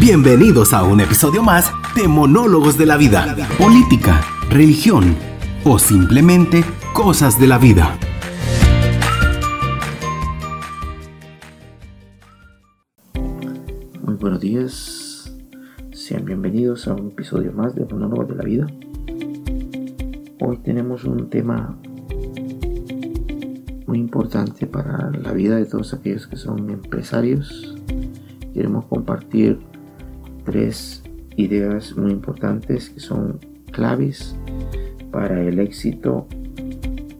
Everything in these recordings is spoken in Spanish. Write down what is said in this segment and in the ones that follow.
Bienvenidos a un episodio más de Monólogos de la Vida, Política, Religión o simplemente Cosas de la Vida. Muy buenos días, sean bienvenidos a un episodio más de Monólogos de la Vida. Hoy tenemos un tema muy importante para la vida de todos aquellos que son empresarios. Queremos compartir tres ideas muy importantes que son claves para el éxito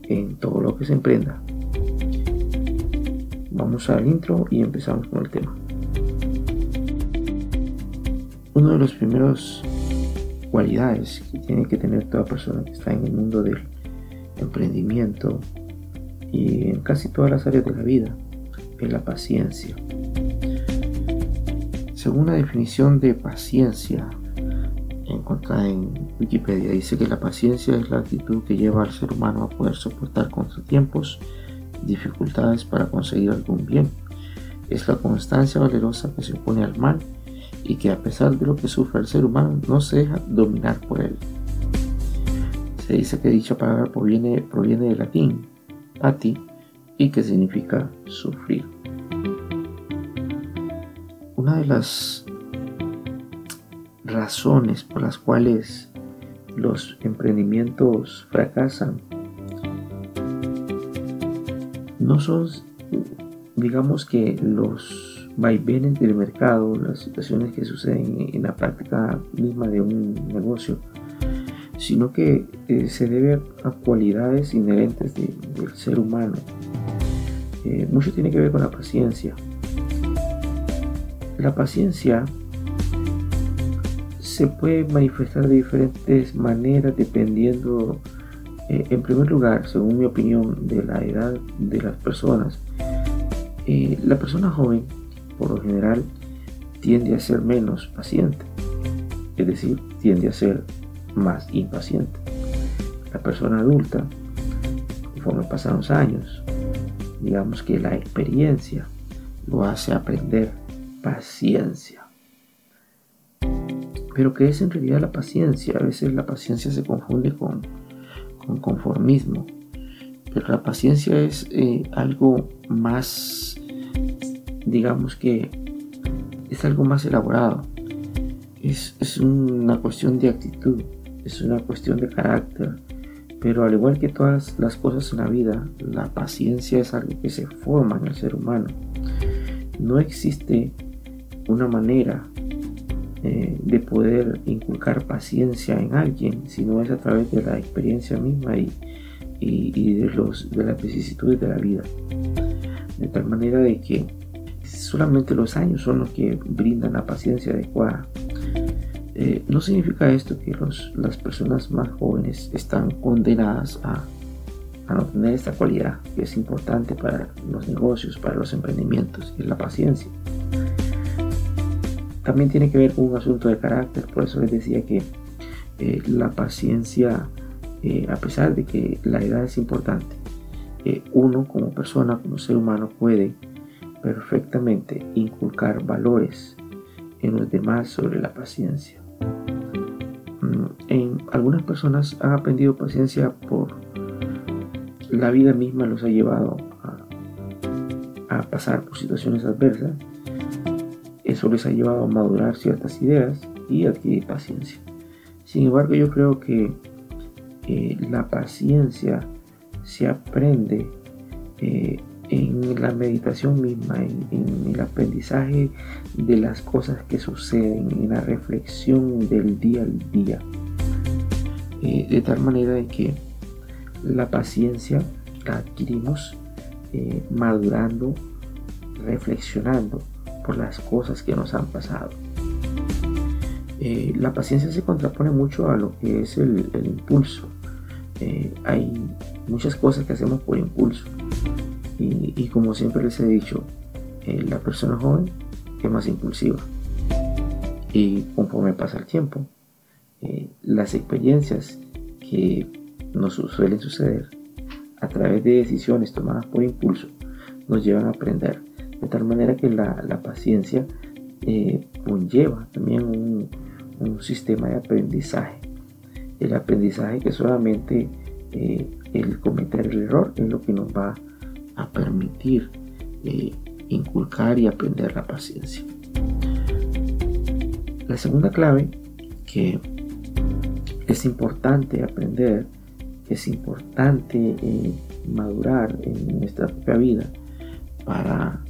en todo lo que se emprenda. Vamos al intro y empezamos con el tema. Uno de los primeros cualidades que tiene que tener toda persona que está en el mundo del emprendimiento y en casi todas las áreas de la vida es la paciencia. Según la definición de paciencia encontrada en Wikipedia, dice que la paciencia es la actitud que lleva al ser humano a poder soportar contratiempos y dificultades para conseguir algún bien. Es la constancia valerosa que se opone al mal y que a pesar de lo que sufre el ser humano no se deja dominar por él. Se dice que dicha palabra proviene, proviene del latín pati y que significa sufrir una de las razones por las cuales los emprendimientos fracasan no son, digamos que los vaivenes del mercado, las situaciones que suceden en la práctica misma de un negocio, sino que eh, se debe a cualidades inherentes del ser humano. Eh, mucho tiene que ver con la paciencia, la paciencia se puede manifestar de diferentes maneras dependiendo, eh, en primer lugar, según mi opinión, de la edad de las personas. Eh, la persona joven, por lo general, tiende a ser menos paciente, es decir, tiende a ser más impaciente. La persona adulta, conforme pasan los años, digamos que la experiencia lo hace aprender paciencia. Pero ¿qué es en realidad la paciencia? A veces la paciencia se confunde con, con conformismo. Pero la paciencia es eh, algo más, digamos que es algo más elaborado. Es, es una cuestión de actitud, es una cuestión de carácter. Pero al igual que todas las cosas en la vida, la paciencia es algo que se forma en el ser humano. No existe una manera eh, de poder inculcar paciencia en alguien, sino es a través de la experiencia misma y, de, los, de las vicisitudes de la vida. De tal manera de que solamente los años son los que brindan la paciencia adecuada. Eh, no significa esto que los, las personas más jóvenes están condenadas a, a no tener esta cualidad que es importante para los negocios, para los emprendimientos, que es la paciencia también tiene que ver con un asunto de carácter, por eso les decía que eh, la paciencia, eh, a pesar de que la edad es importante, eh, uno como persona, como ser humano puede perfectamente inculcar valores en los demás sobre la paciencia. Mm, en algunas personas han aprendido paciencia por la vida misma los ha llevado a, a pasar por situaciones adversas eso les ha llevado a madurar ciertas ideas y adquirir paciencia. Sin embargo, yo creo que eh, la paciencia se aprende eh, en la meditación misma, en, el aprendizaje de las cosas que suceden, en la reflexión del día al día. Eh, de tal manera de que la paciencia la adquirimos madurando, reflexionando las cosas que nos han pasado. Eh, la paciencia se contrapone mucho a lo que es el, impulso. Eh, hay muchas cosas que hacemos por impulso. Y, como siempre les he dicho, eh, la persona joven es más impulsiva. Y conforme pasa el tiempo, las experiencias que nos suelen suceder a través de decisiones tomadas por impulso nos llevan a aprender de tal manera que la, paciencia eh, conlleva también un, sistema de aprendizaje. El aprendizaje que solamente eh, el cometer el error es lo que nos va a permitir eh, inculcar y aprender la paciencia. La segunda clave que es importante aprender, que es importante madurar en nuestra propia vida para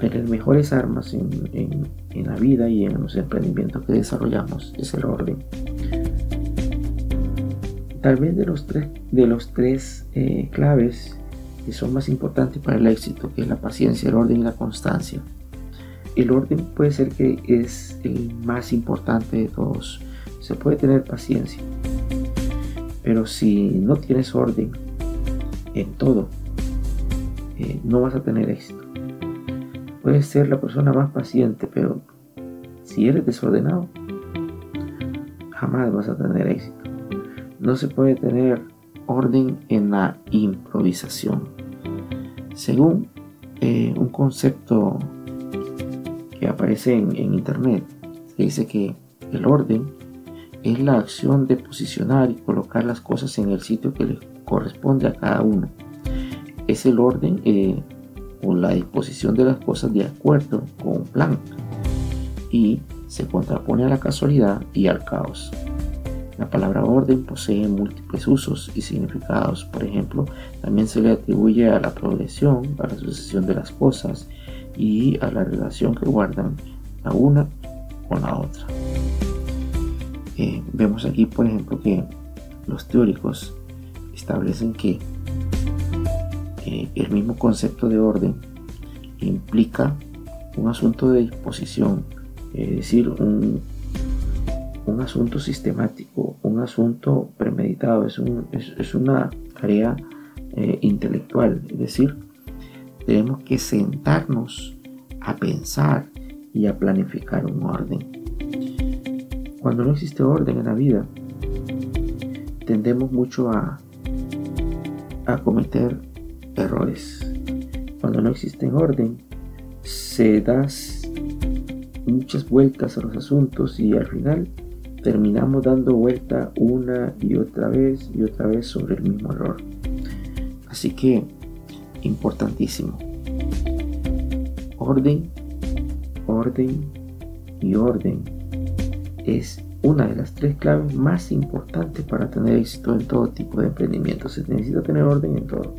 tener mejores armas en, la vida y en los emprendimientos que desarrollamos es el orden. Tal vez de los tres, de los tres eh, claves que son más importantes para el éxito, que es la paciencia, el orden y la constancia. El orden puede ser que es el más importante de todos. Se puede tener paciencia, pero si no tienes orden en todo, eh, no vas a tener éxito. Puedes ser la persona más paciente, pero si eres desordenado, jamás vas a tener éxito. No se puede tener orden en la improvisación. Según eh, un concepto que aparece en, internet, se dice que el orden es la acción de posicionar y colocar las cosas en el sitio que le corresponde a cada uno. Es el orden eh, o la disposición de las cosas de acuerdo con un plan y se contrapone a la casualidad y al caos. La palabra orden posee múltiples usos y significados. Por ejemplo, también se le atribuye a la progresión, a la sucesión de las cosas y a la relación que guardan la una con la otra. Eh, vemos aquí, por ejemplo, que los teóricos establecen que el mismo concepto de orden implica un asunto de disposición, es decir, un, asunto sistemático, un asunto premeditado, es, una tarea eh, intelectual, es decir, tenemos que sentarnos a pensar y a planificar un orden. Cuando no existe orden en la vida, tendemos mucho a, a cometer errores. Cuando no existe orden, se das muchas vueltas a los asuntos y al final terminamos dando vuelta una y otra vez y otra vez sobre el mismo error. Así que, importantísimo. Orden, orden y orden es una de las tres claves más importantes para tener éxito en todo tipo de emprendimiento. Se necesita tener orden en todo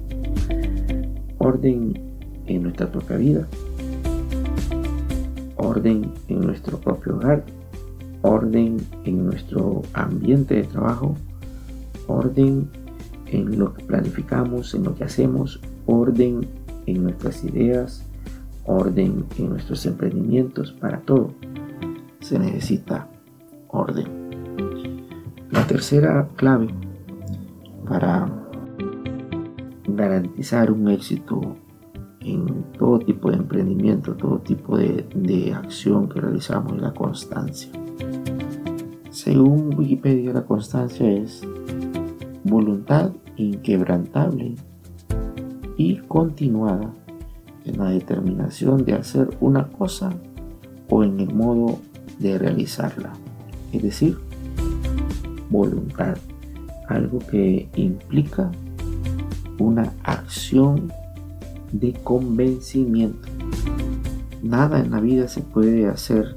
orden en nuestra propia vida, orden en nuestro propio hogar, orden en nuestro ambiente de trabajo, orden en lo que planificamos, en lo que hacemos, orden en nuestras ideas, orden en nuestros emprendimientos, para todo se necesita orden. La tercera clave para garantizar un éxito en todo tipo de emprendimiento, todo tipo de, acción que realizamos y la constancia. Según Wikipedia, la constancia es voluntad inquebrantable y continuada en la determinación de hacer una cosa o en el modo de realizarla. Es decir, voluntad, algo que implica una acción de convencimiento. Nada en la vida se puede hacer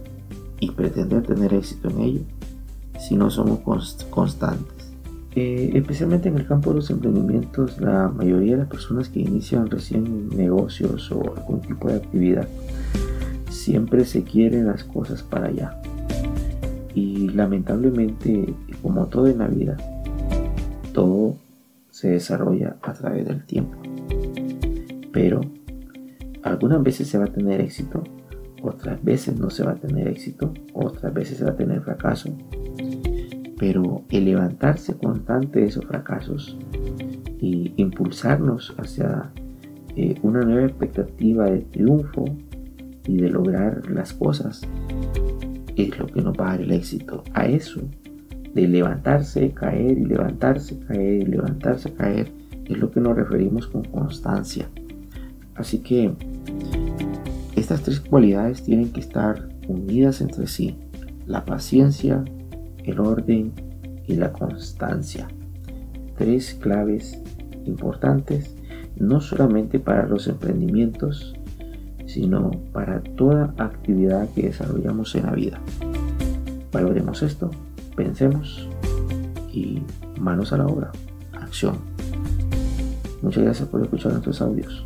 y pretender tener éxito en ello si no somos constantes. Eh, especialmente en el campo de los emprendimientos, la mayoría de las personas que inician recién negocios o algún tipo de actividad siempre se quieren las cosas para allá. Y lamentablemente, como todo en la vida, todo se desarrolla a través del tiempo. Pero algunas veces se va a tener éxito, otras veces no se va a tener éxito, otras veces se va a tener fracaso. Pero el levantarse constante de esos fracasos y impulsarnos hacia eh, una nueva expectativa de triunfo y de lograr las cosas es lo que nos va a dar el éxito. A eso de levantarse, caer y levantarse, caer y levantarse, caer, es lo que nos referimos con constancia. Así que Estas tres cualidades tienen que estar unidas entre sí. La paciencia, el orden y la constancia. Tres claves importantes no solamente para los emprendimientos, sino para toda actividad que desarrollamos en la vida. Valoremos esto, pensemos y manos a la obra, acción. Muchas gracias por escuchar nuestros audios.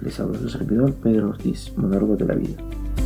Les habla su servidor Pedro Ortiz, monólogo de la vida.